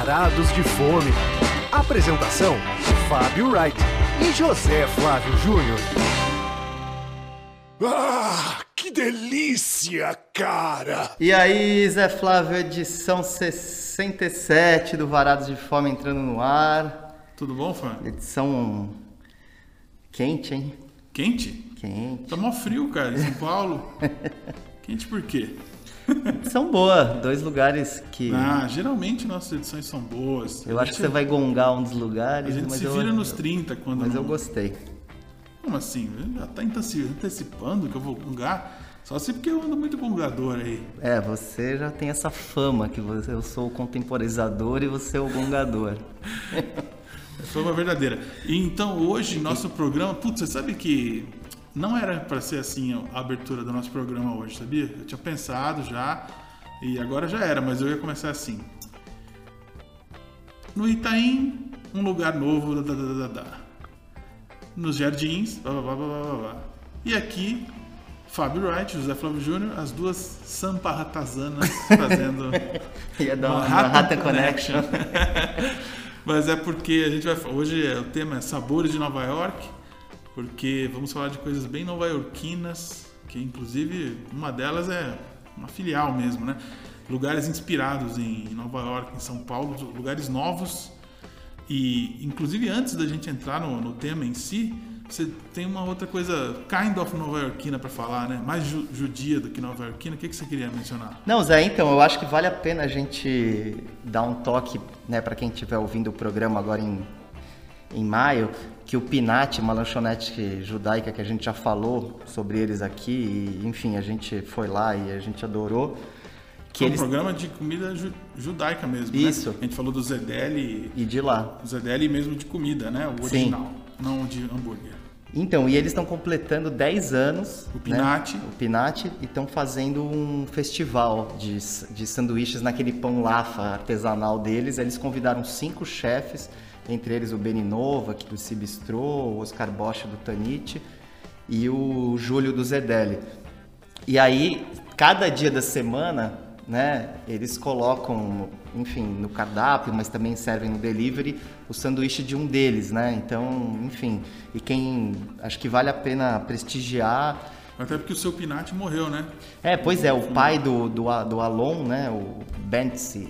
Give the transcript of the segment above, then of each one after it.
Varados de Fome. Apresentação: Fábio Wright e José Flávio Júnior. Ah, que delícia, cara! E aí, Zé Flávio, edição 67 do Varados de Fome entrando no ar. Tudo bom, Fã? Edição quente, hein? Quente? Quente. Tá mó frio, cara, em São Paulo. Quente por quê? Edição boa, dois lugares que. Ah, geralmente nossas edições são boas. eu acho que você vai gongar um dos lugares. A gente se eu, vira nos 30 quando. Mas não... eu gostei. Como assim? Já tá antecipando que eu vou gongar? Só se porque eu ando muito gongador aí. É, você já tem essa fama que você, eu sou o contemporizador e você é o gongador. Fama verdadeira. E então hoje nosso programa, putz, você sabe que não era para ser assim a abertura do nosso programa hoje, sabia? Eu tinha pensado já e agora já era, mas eu ia começar assim. No Itaim, um lugar novo, da, da, da, da. nos jardins, blá, blá, blá, blá, blá. E aqui, Fábio Wright, José Flávio Júnior, as duas samparratazanas fazendo Ia dar uma Manhattan Manhattan Connection. Mas é porque a gente vai hoje o tema é sabores de Nova York, porque vamos falar de coisas bem nova-iorquinas, que inclusive uma delas é uma filial mesmo, né? Lugares inspirados em Nova York, em São Paulo, lugares novos. E inclusive antes da gente entrar no, no tema em si, você tem uma outra coisa kind of nova-iorquina para falar, né? Mais ju- judia do que nova-iorquina. O que, que você queria mencionar? Não, Zé, então, eu acho que vale a pena a gente dar um toque, né, para quem estiver ouvindo o programa agora em, em maio, que o Pinati, uma lanchonete judaica que a gente já falou sobre eles aqui, e, enfim, a gente foi lá e a gente adorou. Que é um eles... programa de comida ju- judaica mesmo, Isso. né? A gente falou do Zedeli, E de lá. o Zedeli mesmo de comida, né? O Sim. original, não o de hambúrguer. Então, e eles estão completando 10 anos. O né, Pinati. o Pinati, e estão fazendo um festival de, de sanduíches naquele pão lafa artesanal deles. Eles convidaram cinco chefes, entre eles o Beninova, aqui do Cibistrô, o Oscar Bosch do Tanite e o Júlio do Zedeli. E aí, cada dia da semana, né, eles colocam, enfim, no cardápio, mas também servem no delivery, o sanduíche de um deles, né? Então, enfim, e quem acho que vale a pena prestigiar. Até porque o seu Pinati morreu, né? É, pois é, o pai do, do, do Alon, né, o Bentsy,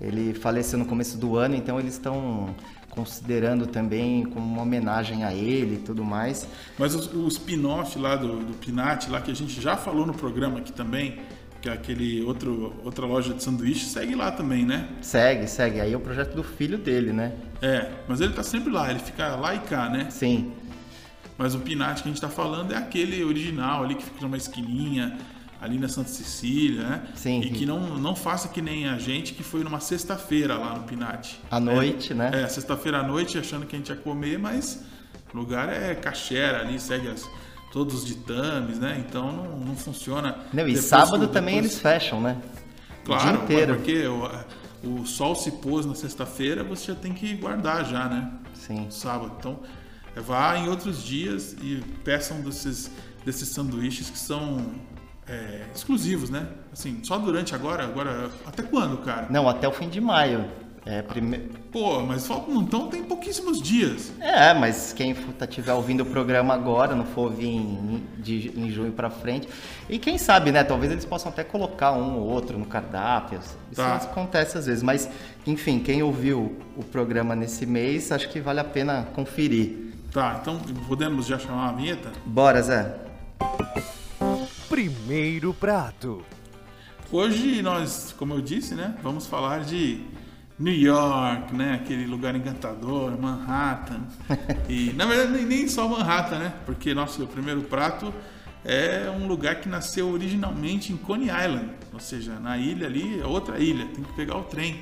ele faleceu no começo do ano, então eles estão considerando também como uma homenagem a ele e tudo mais. Mas o, o spin-off lá do, do Pinati, lá que a gente já falou no programa aqui também, que é aquele outro, outra loja de sanduíche, segue lá também, né? Segue, segue. Aí é o projeto do filho dele, né? É, mas ele tá sempre lá, ele fica lá e cá, né? Sim. Mas o Pinati que a gente tá falando é aquele original ali que fica numa esquininha, ali na Santa Cecília, né? Sim. E que não, não faça que nem a gente que foi numa sexta-feira lá no Pinati. À noite, né? É, sexta-feira à noite achando que a gente ia comer, mas o lugar é caixera ali, segue as, todos os ditames, né? Então não, não funciona. Não, e Depois sábado que- também depois- eles fecham, né? Claro, porque o, o sol se pôs na sexta-feira, você já tem que guardar já, né? Sim. sábado. Então, é, vá em outros dias e peçam desses, desses sanduíches que são é, exclusivos, né? Assim, só durante agora, agora até quando, cara? Não, até o fim de maio. É, prime... Pô, mas falta então tem pouquíssimos dias. é mas quem for- tá, tiver ouvindo o programa agora, não for ouvir em, de, em junho pra frente. E quem sabe, né? Talvez eles possam até colocar um ou outro no cardápio. Isso Tá. acontece às vezes. Mas, enfim, quem ouviu o programa nesse mês, acho que vale a pena conferir. Tá, então podemos já chamar a vinheta? Bora, Zé. Primeiro prato. Hoje nós, como eu disse, né, vamos falar de New York, né, aquele lugar encantador, Manhattan. E na verdade nem- só Manhattan, né, porque nosso primeiro prato é um lugar que nasceu originalmente em Coney Island, ou seja, na ilha ali, é outra ilha, tem que pegar o trem,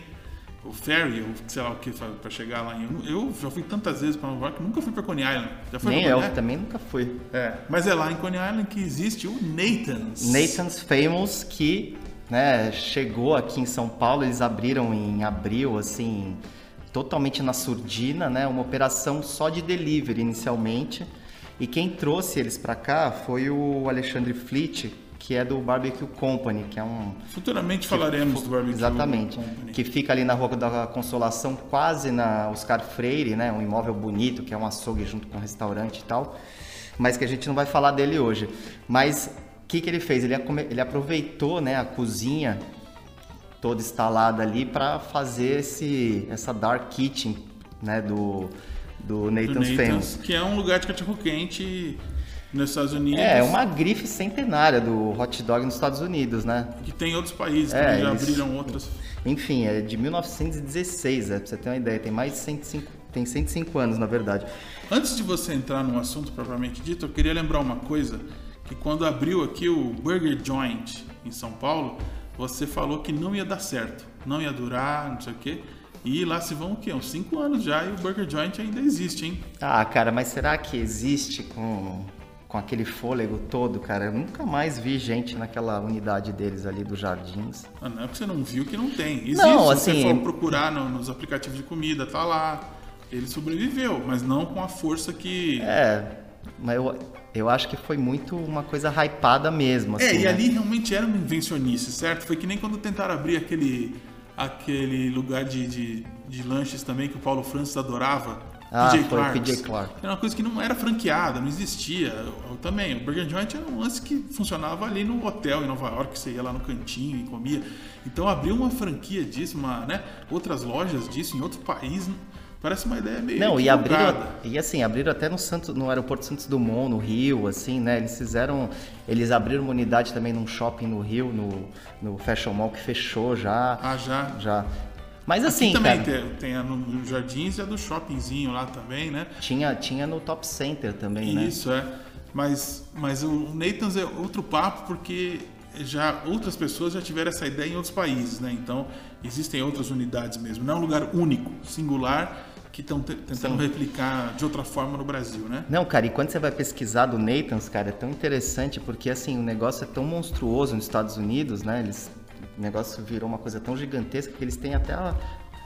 o ferry, ou sei lá o que para chegar lá. Em, eu já fui tantas vezes para Nova York, nunca fui para Coney Island. Já foi Nem eu, Island? também nunca fui. É, mas é lá em Coney Island que existe o Nathan's. Nathan's Famous, que né, chegou aqui em São Paulo, eles abriram em abril, assim, totalmente na surdina, né, uma operação só de delivery inicialmente. E quem trouxe eles para cá foi o Alexandre Fleet, que é do Barbecue Company, que é um Futuramente falaremos do Barbecue Exatamente. Company. Que fica ali na Rua da Consolação, quase na Oscar Freire, né? Um imóvel bonito, que é um açougue junto com um restaurante e tal. Mas que a gente não vai falar dele hoje. Mas o que, que ele fez? Ele, ele aproveitou né, a cozinha toda instalada ali para fazer esse, essa dark kitchen né, do, do do Nathan's Family. Nathan's, que é um lugar de cachorro quente nos Estados Unidos. É, uma grife centenária do hot dog nos Estados Unidos, né? Que tem outros países É, também já eles- abriram outras. Enfim, é de 1916, é, pra você ter uma ideia. Tem mais de 105, tem 105 anos, na verdade. Antes de você entrar no assunto propriamente dito, eu queria lembrar uma coisa, que quando abriu aqui o Burger Joint em São Paulo, você falou que não ia dar certo, não ia durar, não sei o quê. E lá se vão o quê? Uns 5 anos já e o Burger Joint ainda existe, hein? Ah, cara, mas será que existe com, com aquele fôlego todo, cara? Eu nunca mais vi gente naquela unidade deles ali dos jardins. Ah, Não é porque você não viu que não tem. Existe, Não, se você assim- for procurar no- nos aplicativos de comida, tá lá. Ele sobreviveu, mas não com a força que. É, mas eu, eu acho que foi muito uma coisa hypada mesmo, É, assim, e né? ali realmente era uma invencionice, certo? Foi que nem quando tentaram abrir aquele, aquele lugar de, de, de lanches também que o Paulo Francis adorava. Ah, PJ foi o Clark's. PJ Clark. Era uma coisa que não era franqueada, não existia. Eu- eu também, o Burger Joint era um lance que funcionava ali no hotel em Nova York, que você ia lá no cantinho e comia. Então abrir uma franquia disso, uma, né, outras lojas disso em outro país, parece uma ideia meio Não, e abriram, e assim, abriram até no Santos, no aeroporto Santos Dumont, no Rio, assim, né? Eles fizeram, eles abriram uma unidade também num shopping no Rio, no, no Fashion Mall que fechou já, Ah, já. já. Mas Aqui assim, também cara, tem, tem a no, no Jardins e a do shoppingzinho lá também, né? tinha, tinha no Top Center também, né? Isso, é. Mas, mas o Nathan's é outro papo porque já outras pessoas já tiveram essa ideia em outros países, né? Então, existem outras unidades mesmo. Não é um lugar único, singular, que estão tentando replicar de outra forma no Brasil, né? Não, cara, e quando você vai pesquisar do Nathan's, cara, é tão interessante porque assim, o negócio é tão monstruoso nos Estados Unidos, né? Eles, o negócio virou uma coisa tão gigantesca que eles têm até a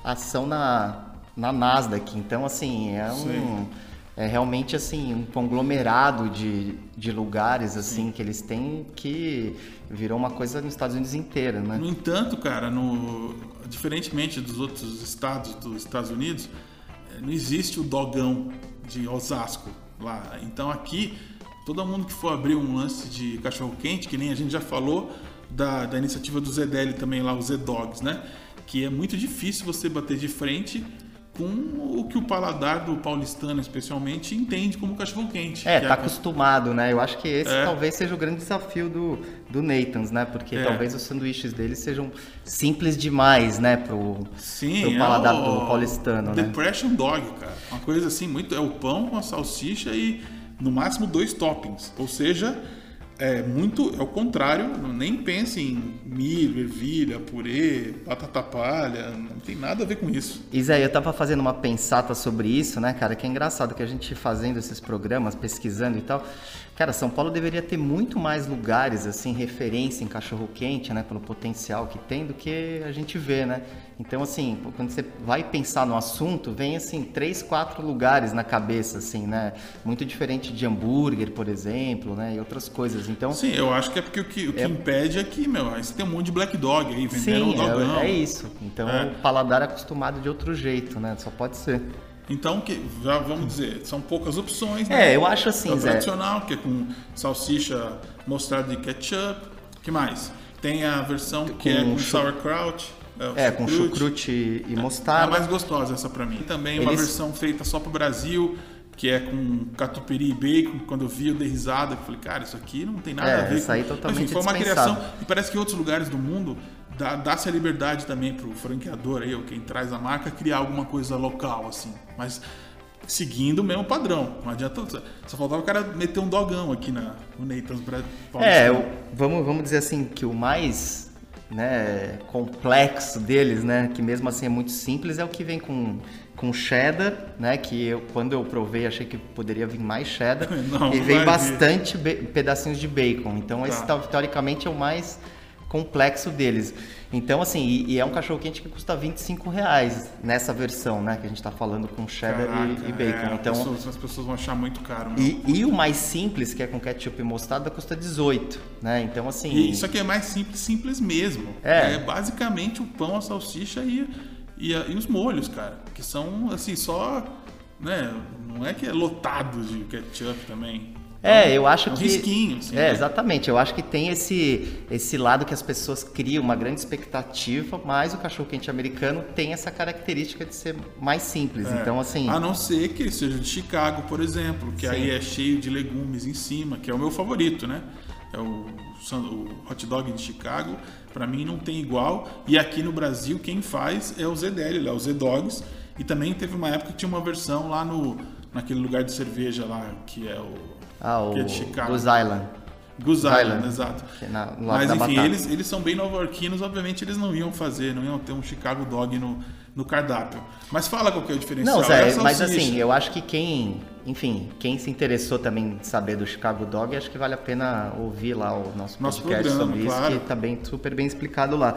ação na, na Nasdaq. Então, assim, é um. Sim. É realmente assim, um conglomerado de, de lugares assim que eles têm que virou uma coisa nos Estados Unidos inteira, né? No entanto, cara, no, diferentemente dos outros estados dos Estados Unidos, eh, não existe o dogão de Osasco lá. Então aqui, todo mundo que for abrir um lance de cachorro quente, que nem a gente já falou da, da iniciativa do Zedeli também lá, os Z-Dogs, né? Que é muito difícil você bater de frente com o que o paladar do paulistano, especialmente, entende como cachorro quente. É, que tá acostumado, né? Eu acho que esse É. talvez seja o grande desafio do, do Nathan's, né? Porque É. talvez os sanduíches deles sejam simples demais, né? Pro, Sim, pro é paladar o do paulistano, né? Depression Dog, cara. Uma coisa assim, muito. É o pão com a salsicha e no máximo dois toppings. Ou seja, é muito. É o contrário. Nem pense em milho, ervilha, purê, batata palha. Não tem nada a ver com isso. Isa, eu tava fazendo uma pensata sobre isso, né, cara? Que é engraçado que a gente fazendo esses programas, pesquisando e tal. Cara, São Paulo deveria ter muito mais lugares, assim, referência em cachorro-quente, né? Pelo potencial que tem, do que a gente vê, né? Então, assim, quando você vai pensar no assunto, vem, assim, três, quatro lugares na cabeça, assim, né? Muito diferente de hambúrguer, por exemplo, né? E outras coisas. Então, Sim, eu acho que é porque o que, o que É. impede é que, meu, aí você tem um monte de black dog aí vendendo sim, o dogão. é, é isso. Então, É. o paladar é acostumado de outro jeito, né? Só pode ser. Então, que, já vamos dizer, são poucas opções, né? É, eu acho assim, É o Zé. tradicional, que é com salsicha, mostarda e ketchup. que mais? Tem a versão que é Com com chu- sauerkraut. É, com chucrute e É a mostarda. mais gostosa essa pra mim. Também uma Eles- versão feita só pro Brasil, que é com catupiry e bacon. Quando eu vi, eu dei risada. eu Falei, cara, isso aqui não tem nada É, a ver essa aí totalmente Enfim, foi uma criação. E parece que em outros lugares do mundo dá- dá-se a liberdade também pro franqueador aí, ou quem traz a marca, criar alguma coisa local, assim. Mas seguindo o mesmo padrão. Não adianta... Só faltava o cara meter um dogão aqui na, no Nathan's Bread É, vamos, vamos dizer assim que o mais né, complexo deles, né, que mesmo assim é muito simples, é o que vem com, com cheddar, né, que eu, quando eu provei achei que poderia vir mais cheddar, Não, e vem bastante pedacinhos de bacon. Então esse Tá. tal- teoricamente é o mais complexo deles. Então, assim, e, e é um cachorro quente que custa 25 reais nessa versão, né? Que a gente tá falando com cheddar Caraca, e, e bacon. é, então, as pessoas vão achar muito caro. e, e o mais simples, que é com ketchup e mostarda, custa 18, né? Então, assim... E isso aqui é mais simples, simples mesmo. É. basicamente o pão, a salsicha e, e, e os molhos, cara. Que são, assim, só. Né? Não é que é lotado de ketchup também. É, eu acho é que. risquinho, assim, é, né? exatamente. Eu acho que tem esse, esse lado que as pessoas criam uma grande expectativa, mas o cachorro-quente americano tem essa característica de ser mais simples. É. Então, assim. A não ser que ele seja de Chicago, por exemplo, que Sim. aí é cheio de legumes em cima, que é o meu favorito, né? É o, o hot dog de Chicago. Pra mim não tem igual. E aqui no Brasil, quem faz é o Zedeli, lá, o Z-Dogs. E também teve uma época que tinha uma versão lá no naquele lugar de cerveja lá, que é o. ah, o que é de Chicago. Goose Island. Goose Island. Island, exato. é na- Mas enfim, eles, eles são bem nova-iorquinos, obviamente eles não iam fazer, não iam ter um Chicago Dog no, no cardápio. Mas fala qual que é o diferencial. Não, Zé, mas assim, eu acho que quem, enfim, quem se interessou também em saber do Chicago Dog, acho que vale a pena ouvir lá o nosso Nosso podcast programa, sobre claro. isso, que tá bem, super bem explicado lá.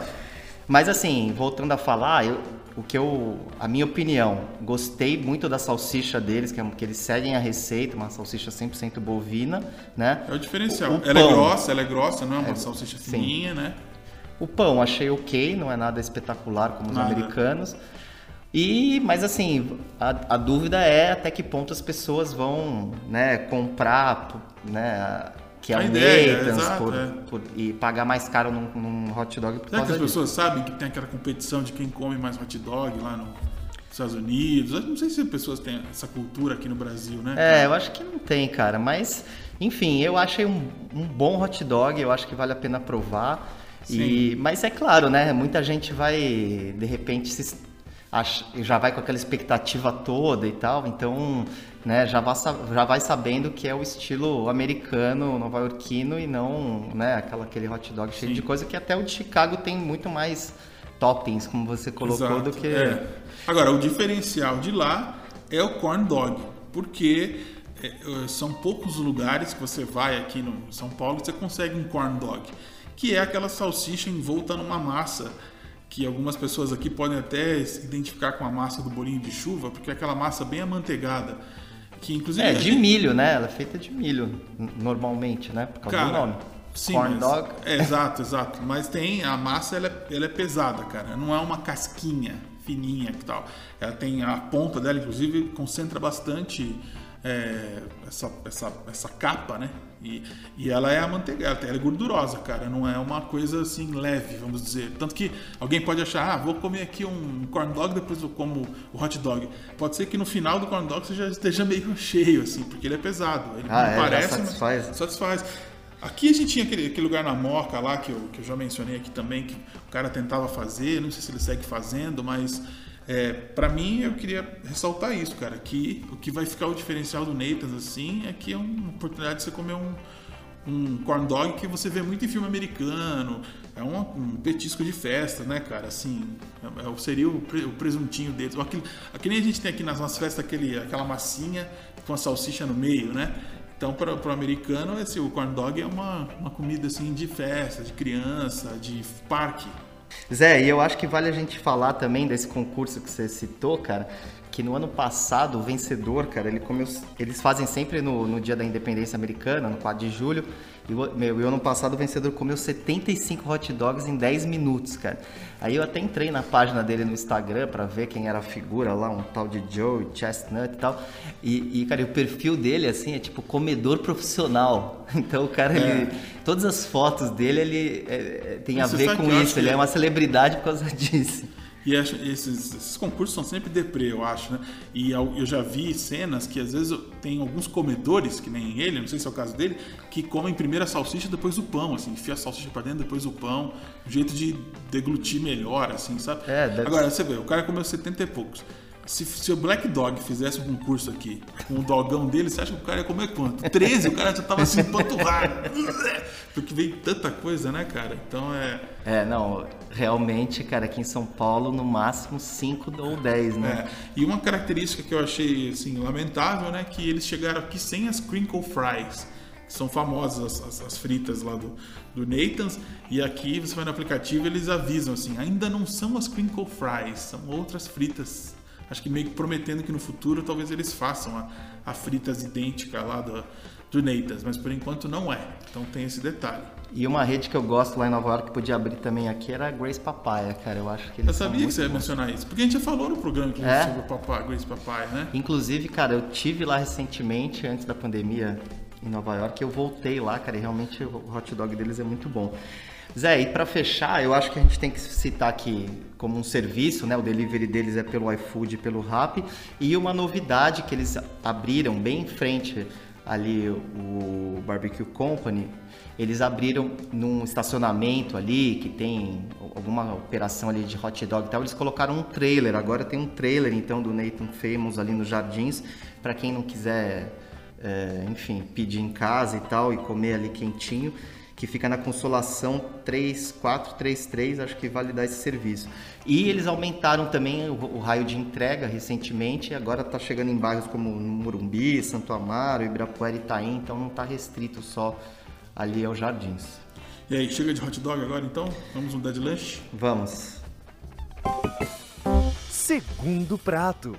Mas assim, voltando a falar, eu- o que eu, a minha opinião, gostei muito da salsicha deles, que, é, que eles seguem a receita, uma salsicha 100% bovina, né? É o diferencial. O- o ela é pão. grossa, ela é grossa, não é uma salsicha sim. fininha, né? O pão achei ok, não é nada espetacular como os Nada. americanos. E, mas assim, a, a dúvida é até que ponto as pessoas vão, né, comprar, né, que é A o ideia, Nathan's exato, por- é. por- e pagar mais caro num, num hot dog por Será que as disso. pessoas sabem que tem aquela competição de quem come mais hot dog lá nos Estados Unidos? Eu não sei se as pessoas têm essa cultura aqui no Brasil, né? É, eu acho que não tem, cara. Mas, enfim, eu achei um, um bom hot dog, eu acho que vale a pena provar. E, mas é claro, né? Muita gente vai, de repente, se, ach- já vai com aquela expectativa toda e tal. Então, né, já vai, já vai sabendo que é o estilo americano, nova-iorquino e não né, aquela, aquele hot dog cheio Sim. de coisa que até o de Chicago tem muito mais toppings, como você colocou, Exato, do que. é. Agora, o diferencial de lá é o corn dog, porque é, é, são poucos lugares que você vai aqui no São Paulo que você consegue um corn dog, que é aquela salsicha envolta numa massa que algumas pessoas aqui podem até se identificar com a massa do bolinho de chuva, porque é aquela massa bem amanteigada, que inclusive É, de gente- milho, né? Ela é feita de milho, normalmente, né? Por causa do nome. Sim, Corn mas- dog. É, exato, exato. Mas tem a massa, ela é, ela é pesada, cara. Não é uma casquinha fininha e tal. Ela tem a ponta dela, inclusive, concentra bastante é, essa, essa, essa capa, né? E, e ela é amanteigada, ela é gordurosa, cara. Não é uma coisa assim leve, vamos dizer. Tanto que alguém pode achar, ah, vou comer aqui um corn dog, depois eu como o hot dog. Pode ser que no final do corn dog você já esteja meio cheio, assim, porque ele é pesado. Ele Ah, não é, parece, mas satisfaz. satisfaz. Aqui a gente tinha aquele, aquele lugar na Moca lá, que eu, que eu já mencionei aqui também, que o cara tentava fazer, não sei se ele segue fazendo, mas é, para mim eu queria ressaltar isso, cara, que o que vai ficar o diferencial do Nathan's, assim, é que é uma oportunidade de você comer um, um corn dog que você vê muito em filme americano, é um, um petisco de festa, né, cara, assim, é- é- seria o, pre- o presuntinho deles, aquele a gente tem aqui nas nossas festas, aquele, aquela massinha com a salsicha no meio, né, então, para o americano, esse, o corn dog é uma, uma comida assim de festa, de criança, de parque. Zé, e eu acho que vale a gente falar também desse concurso que você citou, cara, que no ano passado o vencedor, cara, ele comeu, eles fazem sempre no, no dia da independência americana, no 4 de julho, e meu, e ano passado o vencedor comeu 75 hot dogs em 10 minutos, cara. Aí eu até entrei na página dele no Instagram pra ver quem era a figura lá, um tal de Joe Chestnut e tal. E, e, cara, e o perfil dele, assim, é tipo comedor profissional. Então o cara, ele, todas as fotos dele, ele é, é, tem a Você ver com isso, ele é uma celebridade por causa disso. E esses, esses concursos são sempre deprê, eu acho, né? E eu eu já vi cenas que às vezes tem alguns comedores, que nem ele, não sei se é o caso dele, que comem primeiro a salsicha depois o pão, assim, enfia a salsicha pra dentro, depois o pão, um jeito de deglutir melhor, assim, sabe? É, deve Agora, você vê, o cara comeu 70 e poucos. Se, se o Black Dog fizesse um concurso aqui com o dogão dele, você acha que o cara ia comer quanto? 13, o cara já tava assim, empanturrado. Porque veio tanta coisa, né, cara? Então é. É, não, realmente, cara, aqui em São Paulo, no máximo 5 ou 10, né? É, e uma característica que eu achei assim, lamentável, né, que eles chegaram aqui sem as crinkle fries, são famosas as, as, as fritas lá do, do Nathan's. E aqui você vai no aplicativo eles avisam assim, ainda não são as crinkle fries, são outras fritas. Acho que meio que prometendo que no futuro talvez eles façam a, a fritas idêntica lá do, do Nathan's, mas por enquanto não é. Então tem esse detalhe. E uma rede que eu gosto lá em Nova York que podia abrir também aqui era a Grace Papaya, cara. Eu acho que eles Eu sabia que você ia bons. mencionar isso, porque a gente já falou no programa que É? sobre o Grace Papai, né? Inclusive, cara, eu tive lá recentemente, antes da pandemia, em Nova York. Eu voltei lá, cara, e realmente o hot dog deles é muito bom. Zé, e para fechar, eu acho que a gente tem que citar aqui como um serviço, né? O delivery deles é pelo iFood e pelo Rappi. E uma novidade que eles abriram bem em frente ali, o Barbecue Company, eles abriram num estacionamento ali que tem alguma operação ali de hot dog e tal. Eles colocaram um trailer. Agora tem um trailer então do Nathan Famous ali nos Jardins para quem não quiser, é, enfim, pedir em casa e tal e comer ali quentinho. Que fica na Consolação 3433, acho que vale dar esse serviço. E eles aumentaram também o, o raio de entrega recentemente, e agora está chegando em bairros como Morumbi, Santo Amaro, Ibirapuera e Itaim, então não está restrito só ali aos jardins. E aí, chega de hot dog agora então? Vamos no Dead Lunch? Vamos. Segundo prato.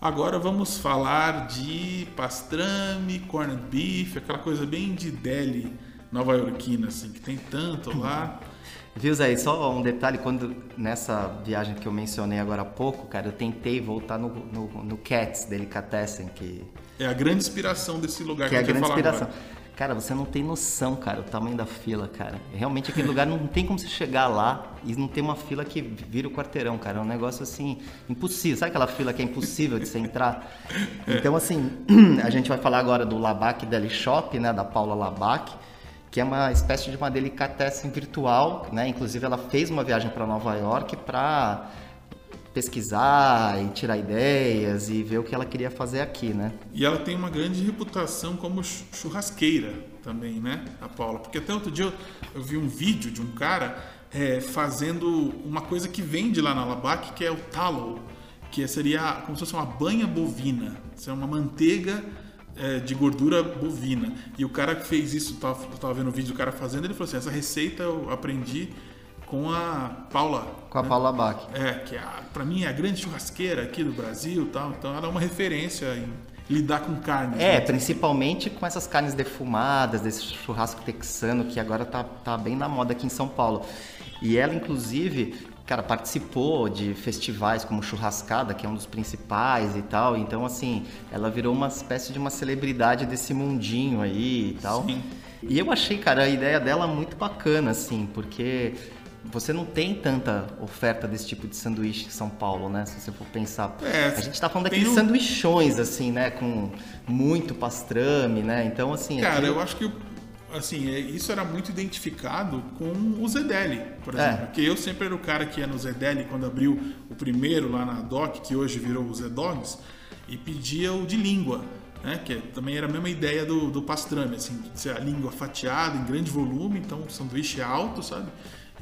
Agora vamos falar de pastrame, corned beef, aquela coisa bem de deli nova iorquina, assim, que tem tanto lá. Viu, Zé? Só um detalhe, quando nessa viagem que eu mencionei agora há pouco, cara, eu tentei voltar no, no, no Cats Delicatessen, que, É a grande inspiração desse lugar que é a a gente vai grande inspiração. agora. Cara, você não tem noção, cara, o tamanho da fila, cara. Realmente aquele lugar não tem como você chegar lá e não ter uma fila que vira o quarteirão, cara. É um negócio assim, impossível. Sabe aquela fila que é impossível de você entrar? Então, assim, a gente vai falar agora do Labac Deli Shop, né, da Paula Labac, que é uma espécie de uma delicatessen virtual, né? Inclusive ela fez uma viagem para Nova York para pesquisar e tirar ideias e ver o que ela queria fazer aqui, né? E ela tem uma grande reputação como chu- churrasqueira também, né, a Paula? Porque até outro dia eu, vi um vídeo de um cara é, fazendo uma coisa que vende lá na Labac, que é o tallow, que seria como se fosse uma banha bovina. É uma manteiga é, de gordura bovina. E o cara que fez isso, eu tava, eu tava vendo o vídeo do cara fazendo, ele falou assim, essa receita eu aprendi com a Paula. Com a né? Paula Labac. É, que é a, pra mim é a grande churrasqueira aqui do Brasil tal. Então ela é uma referência em lidar com carne. É, né? principalmente com essas carnes defumadas, desse churrasco texano que agora tá, tá bem na moda aqui em São Paulo. E ela, inclusive, cara, participou de festivais como Churrascada, que é um dos principais e tal. Então, assim, ela virou uma espécie de uma celebridade desse mundinho aí e tal. Sim. E eu achei, cara, a ideia dela muito bacana, assim, porque você não tem tanta oferta desse tipo de sanduíche em São Paulo, né? Se você for pensar. É, a gente tá falando daqueles um- sanduichões, assim, né? Com muito pastrame, né? Então, assim. Cara, aquilo- eu acho que o- assim, é, isso era muito identificado com o Zedeli, por É. exemplo. Porque eu sempre era o cara que ia no Zedeli quando abriu o primeiro lá na DOC, que hoje virou o Zedogs, e pedia o de língua. Né, que é- também era a mesma ideia do, do pastrame, assim, a língua fatiada em grande volume, então um sanduíche alto, sabe?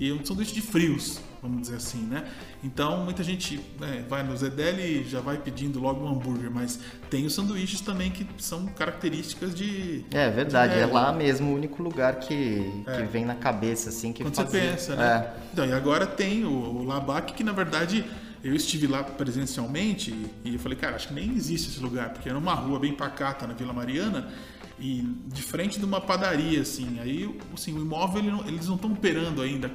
E um sanduíche de frios, vamos dizer assim, né? Então muita gente né, vai no Zedeli e já vai pedindo logo um hambúrguer, mas tem os sanduíches também que são características de. É verdade, de é deli. lá mesmo o único lugar que, que É. vem na cabeça, assim, que Quando fazia. você pensa, né? É. Então, e agora tem o, o Labac, que na verdade eu estive lá presencialmente e eu falei, cara, acho que nem existe esse lugar, porque era uma rua bem pacata na Vila Mariana e de frente de uma padaria, assim. Aí, assim, o imóvel, ele não- eles não estão operando ainda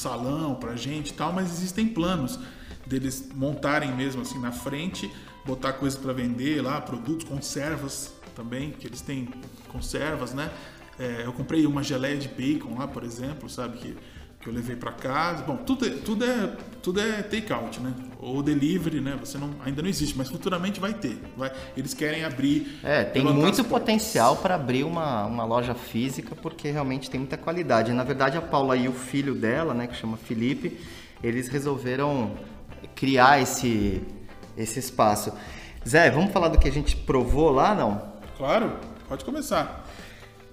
salão pra gente e tal, mas existem planos deles montarem mesmo, assim, na frente, botar coisa para vender lá, produtos, conservas também, que eles têm conservas, né? É, eu comprei uma geleia de bacon lá, por exemplo, sabe? Que, que eu levei para casa. Bom, tudo é, tudo é, tudo é take-out, né? Ou delivery, né? Você não, ainda não existe, mas futuramente vai ter. Vai, eles querem abrir. É, tem muito potencial para abrir uma, uma loja física, porque realmente tem muita qualidade. Na verdade, a Paula e o filho dela, né, que chama Felipe, eles resolveram criar esse, esse espaço. Zé, vamos falar do que a gente provou lá, não? Claro, pode começar.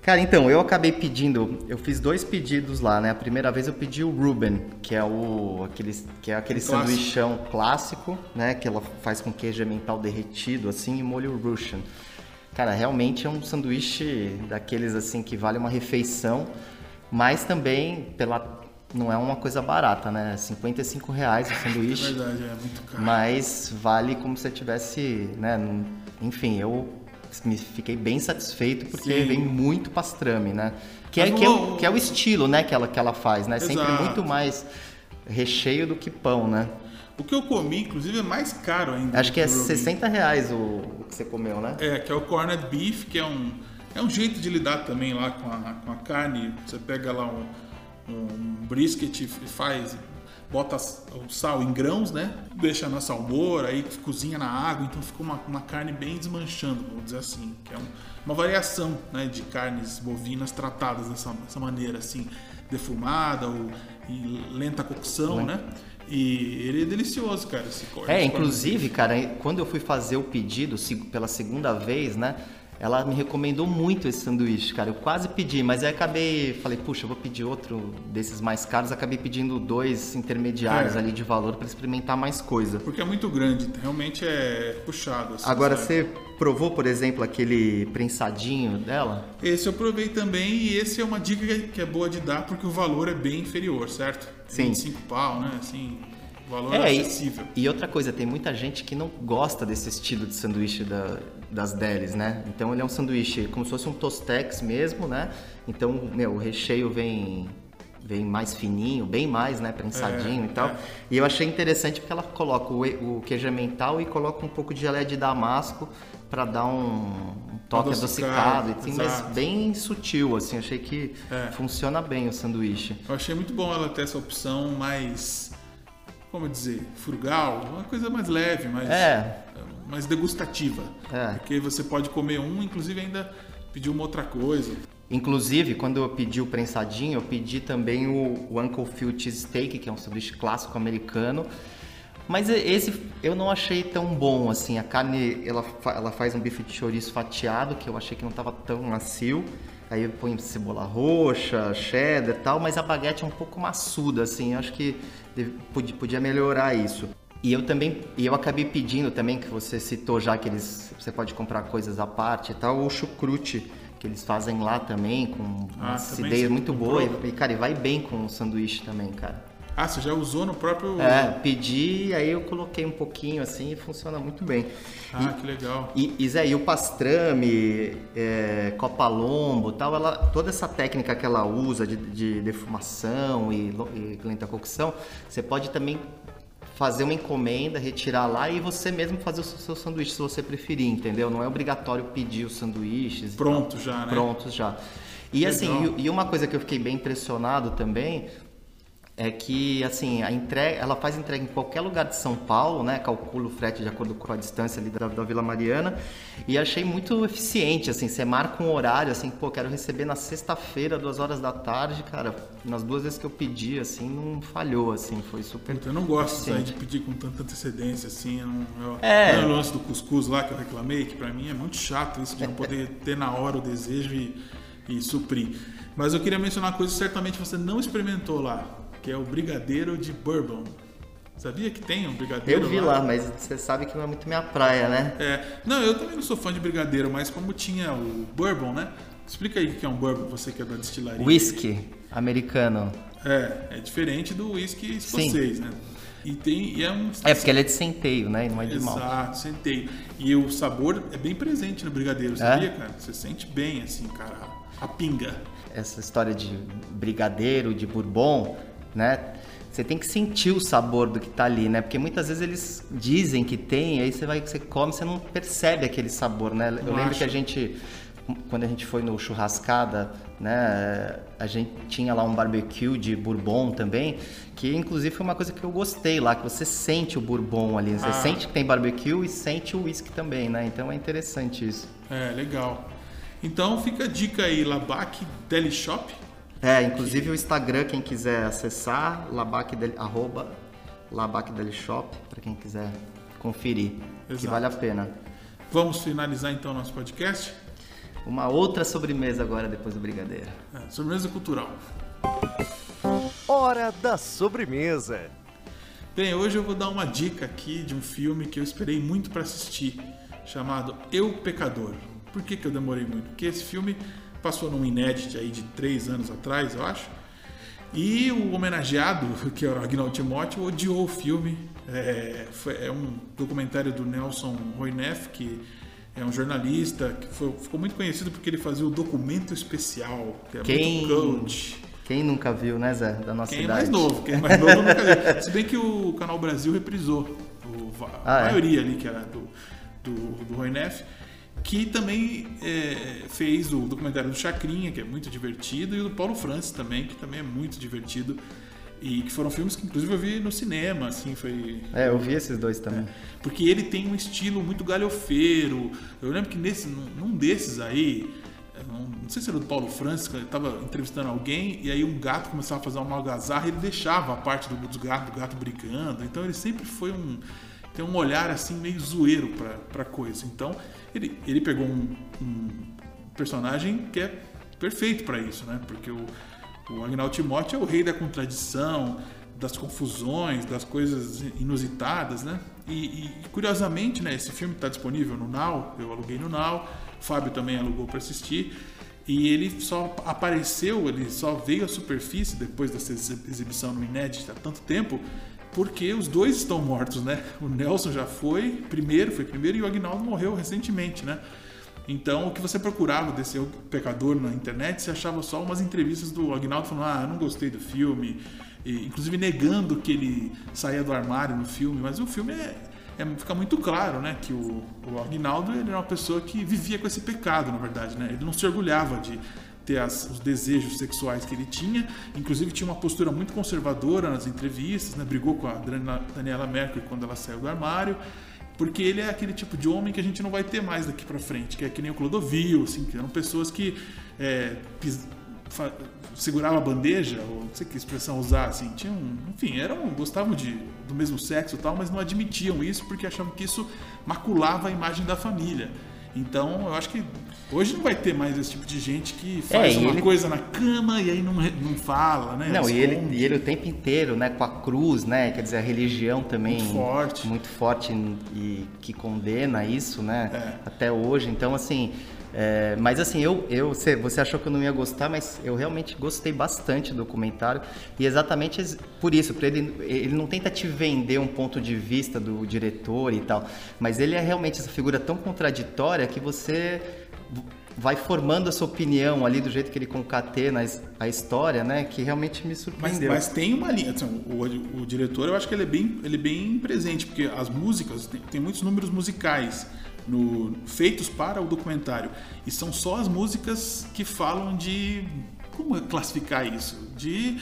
Cara, então, eu acabei pedindo, eu fiz dois pedidos lá, né? A primeira vez eu pedi o Ruben, que é o aquele, que é aquele clássico. sanduichão clássico, né? Que ela faz com queijo emmental derretido, assim, e molho Russian. Cara, realmente é um sanduíche daqueles assim que vale uma refeição, mas também pela não é uma coisa barata, né? 55 reais o sanduíche. É verdade, é muito caro. Mas vale como se tivesse, né? Enfim, eu me fiquei bem satisfeito porque Sim. vem muito pastrame, né? Que é, que, é o- que é o estilo, né? Que ela, que ela faz, né? Sempre Exato. muito mais recheio do que pão, né? O que eu comi, inclusive, é mais caro ainda. Acho do que é o Robin. 60 reais o, o que você comeu, né? É, que é o corned beef, que é um, é um jeito de lidar também lá com a, com a carne. Você pega lá um, um brisket e faz, bota o sal em grãos, né? Deixa na salmoura, aí cozinha na água, então fica uma, uma carne bem desmanchando, vamos dizer assim. Que é um- uma variação né, de carnes bovinas tratadas dessa, dessa maneira, assim, defumada ou em lenta cocção, né? E ele é delicioso, cara, esse corte. É, inclusive, cara, quando eu fui fazer o pedido pela segunda vez, né? Ela me recomendou muito esse sanduíche, cara. Eu quase pedi, mas aí acabei, falei, puxa, eu vou pedir outro desses mais caros. Acabei pedindo dois intermediários É. ali de valor para experimentar mais coisa. Porque é muito grande, realmente é puxado. assim, Agora, sabe? você provou, por exemplo, aquele prensadinho dela? Esse eu provei também e esse é uma dica que é- que é boa de dar porque o valor é bem inferior, certo? Sim. 25 pau, né? Assim, valor É, e, acessível. e outra coisa, tem muita gente que não gosta desse estilo de sanduíche da- das delis, né? Então ele é um sanduíche como se fosse um tostex mesmo, né? Então, meu, o recheio vem vem mais fininho, bem mais, né, prensadinho É, e tal. é. E eu achei interessante porque ela coloca o, e- o queijo emmental e coloca um pouco de geleia de damasco para dar um, um toque Adocicado, adocicado, assim, mas bem sutil, assim. Achei que É. funciona bem o sanduíche. Eu achei muito bom ela ter essa opção mais, como dizer, frugal, uma coisa mais leve, mais, É. mais degustativa. É. Porque você pode comer um, inclusive ainda pedir uma outra coisa. Inclusive, quando eu pedi o prensadinho, eu pedi também o, o Uncle Phil Cheesesteak, que é um sanduíche clássico americano. Mas esse eu não achei tão bom, assim. A carne, ela, ela faz um bife de chouriço fatiado, que eu achei que não estava tão macio. Aí eu ponho cebola roxa, cheddar e tal, mas a baguete é um pouco maçuda, assim. Eu acho que podia, melhorar isso. E eu também, e eu acabei pedindo também, que você citou já que eles, você pode comprar coisas à parte e tal, o chucrute, que eles fazem lá também, com uma Ah, acidez muito boa. E, cara, e vai bem com o sanduíche também, cara. Ah, você já usou no próprio. É, pedi, aí eu coloquei um pouquinho assim e funciona muito bem. Ah, que legal. E, e Zé, e o pastrame, é, copa-lombo tal, ela, toda essa técnica que ela usa de, de defumação e, e lenta cocção, você pode também fazer uma encomenda, retirar lá e você mesmo fazer o seu, sanduíche se você preferir, entendeu? Não é obrigatório pedir os sanduíches. e Pronto tal. já, né? Prontos já. E Legal. assim, e, e uma coisa que eu fiquei bem impressionado também é que assim a entrega, ela faz entrega em qualquer lugar de São Paulo, né? Calcula o frete de acordo com a distância ali da, da Vila Mariana e achei muito eficiente, assim. Você marca um horário, assim, pô, quero receber na sexta-feira, duas horas da tarde, cara. Nas duas vezes que eu pedi, assim, não falhou, assim, foi super. Puta, Eu não gosto de pedir com tanta antecedência assim. Eu não, eu, É. não é o lance do cuscuz lá que eu reclamei, que pra mim é muito chato isso de não poder ter na hora o desejo e, e suprir. Mas eu queria mencionar uma coisa que certamente você não experimentou lá, que é o brigadeiro de bourbon. Sabia que tem um brigadeiro? Eu vi lá, mas você sabe que não é muito minha praia, né? É, não, eu também não sou fã de brigadeiro, mas como tinha o bourbon, né? Explica aí o que é um bourbon, você que é da destilaria. Whisky americano. É, é diferente do whisky escocês, né? E tem e é um É porque ele é de centeio, né? E não é de mal. Exato, sentei. E o sabor é bem presente no brigadeiro, sabia, cara? Você sente bem, assim, cara, a pinga. essa história de brigadeiro, de bourbon, né? Você tem que sentir o sabor do que tá ali, né? Porque muitas vezes eles dizem que tem, aí você vai, você come, você não percebe aquele sabor, né? Eu Não lembro acho. que a gente, quando a gente foi no churrascada, né? A gente tinha lá um barbecue de bourbon também, que inclusive foi uma coisa que eu gostei lá, que você sente o bourbon ali, você Ah. sente que tem barbecue e sente o whisky também, né? Então é interessante isso. É, legal. Então fica a dica aí, Labac Deli Shop. É, inclusive o Instagram, quem quiser acessar, labacdeli, arroba labacdelishop, para quem quiser conferir, que Exato. vale a pena. Vamos finalizar então nosso podcast. Uma outra sobremesa agora, depois do brigadeiro. É, sobremesa cultural. Hora da sobremesa. Bem, hoje eu vou dar uma dica aqui de um filme que eu esperei muito para assistir, chamado Eu Pecador. Por que, que eu demorei muito? Porque esse filme passou num inédito aí de três anos atrás, eu acho. E o homenageado, que era o Agnaldo Timóteo, odiou o filme. É, foi, é um documentário do Nelson Roineff, que é um jornalista que foi, ficou muito conhecido porque ele fazia o documento especial, que é Quem- muito coach. Quem nunca viu, né, Zé? Da nossa Quem é idade. mais novo, quem é mais novo nunca viu. Se bem que o Canal Brasil reprisou o- a Ah, é? maioria ali que era do, do, do Roineff, que também é, fez o documentário do Chacrinha, que é muito divertido, e o do Paulo Francis também, que também é muito divertido. E que foram filmes que inclusive eu vi no cinema, assim, foi. É, eu vi esses dois também. Porque ele tem um estilo muito galhofeiro. Eu lembro que nesse, num desses aí, não, sei se era do Paulo Francis, que ele estava entrevistando alguém e aí um gato começava a fazer uma algazarra e ele deixava a parte do, do gato, do gato brigando. Então ele sempre foi um. Tem um olhar assim meio zoeiro pra, pra coisa. Então ele, ele pegou um, um personagem que é perfeito pra isso, né? Porque o, o Agnaldo Timóteo é o rei da contradição, das confusões, das coisas inusitadas, né? E, e, curiosamente, né, esse filme está disponível no Now, eu aluguei no Now, o Fábio também alugou para assistir, e ele só apareceu, ele só veio à superfície depois dessa exi- exibição no Inédito há tanto tempo, porque os dois estão mortos, né? O Nelson já foi primeiro, foi primeiro, e o Agnaldo morreu recentemente, né? Então, o que você procurava desse pecador na internet, você achava só umas entrevistas do Agnaldo falando: Ah, não gostei do filme, e, inclusive negando que ele saía do armário no filme, mas o filme é, é- fica muito claro, né, que o, o Agnaldo ele era uma pessoa que vivia com esse pecado, na verdade, né? Ele não se orgulhava de ter as- os desejos sexuais que ele tinha, inclusive tinha uma postura muito conservadora nas entrevistas, né? Brigou com a Daniela Mercury quando ela saiu do armário. Porque ele é aquele tipo de homem que a gente não vai ter mais daqui pra frente, que é que nem o Clodovil, assim, que eram pessoas que é, pis- fa- segurava a bandeja, ou não sei que expressão usar, assim, tinham, enfim, eram, gostavam de, do mesmo sexo e tal, mas não admitiam isso porque achavam que isso maculava a imagem da família. Então, eu acho que hoje não vai ter mais esse tipo de gente que faz É, uma ele- coisa na cama e aí não, não fala, né? Não, e ele, e ele o tempo inteiro, né, com a cruz, né, quer dizer, a religião também Muito forte. muito forte e que condena isso, né, É. até hoje. Então, assim, é, mas assim, eu, eu, você, você achou que eu não ia gostar, mas eu realmente gostei bastante do documentário e exatamente ex- por isso, por ele, ele não tenta te vender um ponto de vista do diretor e tal, mas ele é realmente essa figura tão contraditória que você vai formando a sua opinião ali do jeito que ele concatena a his- a história, né? Que realmente me Mas, surpreendeu. mas tem uma linha. assim, o, o diretor, eu acho que ele é bem, ele é bem presente, porque as músicas, tem, tem muitos números musicais no, feitos para o documentário. E são só as músicas que falam de. Como classificar isso? De.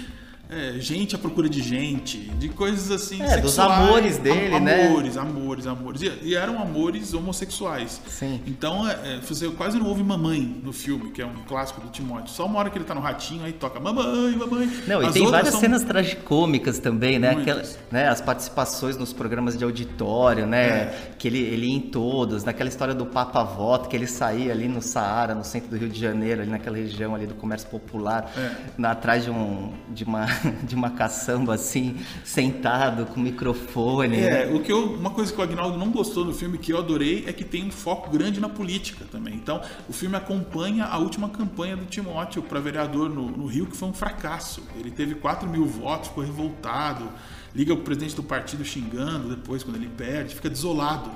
É, gente à procura de gente, de coisas assim. É, dos sexuais, amores dele, am- né? Amores, amores, amores. E, e eram amores homossexuais. Sim. Então, é, é, você quase não ouve Mamãe no filme, que é um clássico do Timóteo. Só uma hora que ele tá no ratinho, aí toca Mamãe, Mamãe. Não, e As tem outras várias são- cenas tragicômicas também, né? Muitas. Aquela, né? As participações nos programas de auditório, né? É. Que ele, ele ia em todos, naquela história do Papa Voto, que ele saía ali no Saara, no centro do Rio de Janeiro, ali naquela região ali do comércio popular, É. na, atrás de, um, de, uma, de uma caçamba assim, sentado com microfone. É, né? o que eu, uma coisa que o Agnaldo não gostou do filme, que eu adorei, é que tem um foco grande na política também. Então, o filme acompanha a última campanha do Timóteo para vereador no, no Rio, que foi um fracasso. Ele teve 4 mil votos, ficou revoltado, liga o presidente do partido xingando depois, quando ele perde, fica desolado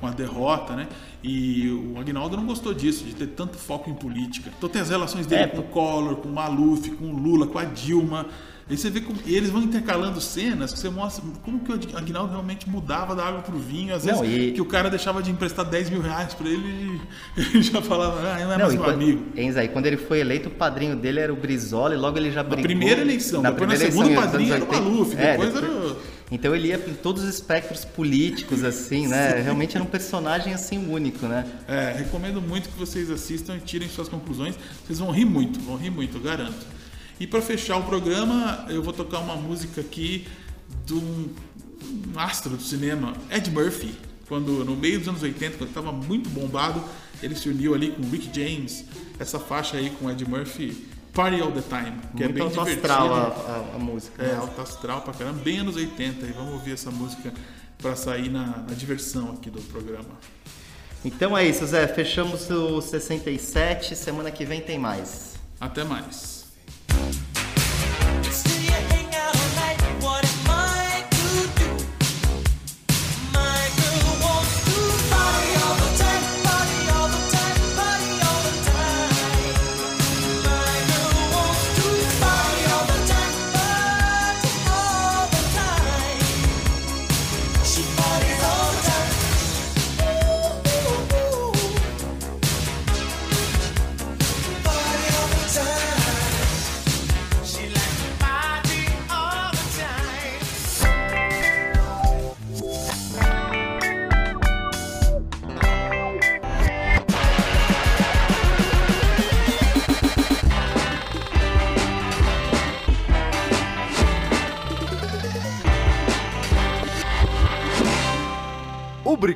com a derrota, né? E o Agnaldo não gostou disso, de ter tanto foco em política. Então tem as relações dele É, com o Collor, com o Maluf, com o Lula, com a Dilma. Aí você vê como e eles vão intercalando cenas que você mostra como que o Agnaldo realmente mudava da água pro vinho. Às vezes Não, e- que o cara deixava de emprestar 10 mil reais pra ele e ele já falava, ah, não é mais e meu quando, amigo. Enza, e quando ele foi eleito, o padrinho dele era o Brizola e logo ele já brigou. primeira eleição, na depois na primeira segunda eleição, padrinho era o anos 80. Maluf, É, depois era o- Então ele ia em todos os espectros políticos, assim, né? Realmente era um personagem, assim, único, né? É, recomendo muito que vocês assistam e tirem suas conclusões. Vocês vão rir muito, vão rir muito, eu garanto. E para fechar o programa, eu vou tocar uma música aqui de um, um astro do cinema, Ed Murphy. Quando no meio dos anos 80, quando estava muito bombado, ele se uniu ali com Rick James. Essa faixa aí com Ed Murphy, Party All the Time, que é Muito bem alto divertido. astral a, a- a música. É, né? alto astral pra caramba, bem anos 80. E vamos ouvir essa música para sair na, na diversão aqui do programa. Então é isso, Zé. Fechamos o 67. Semana que vem tem mais. Até mais.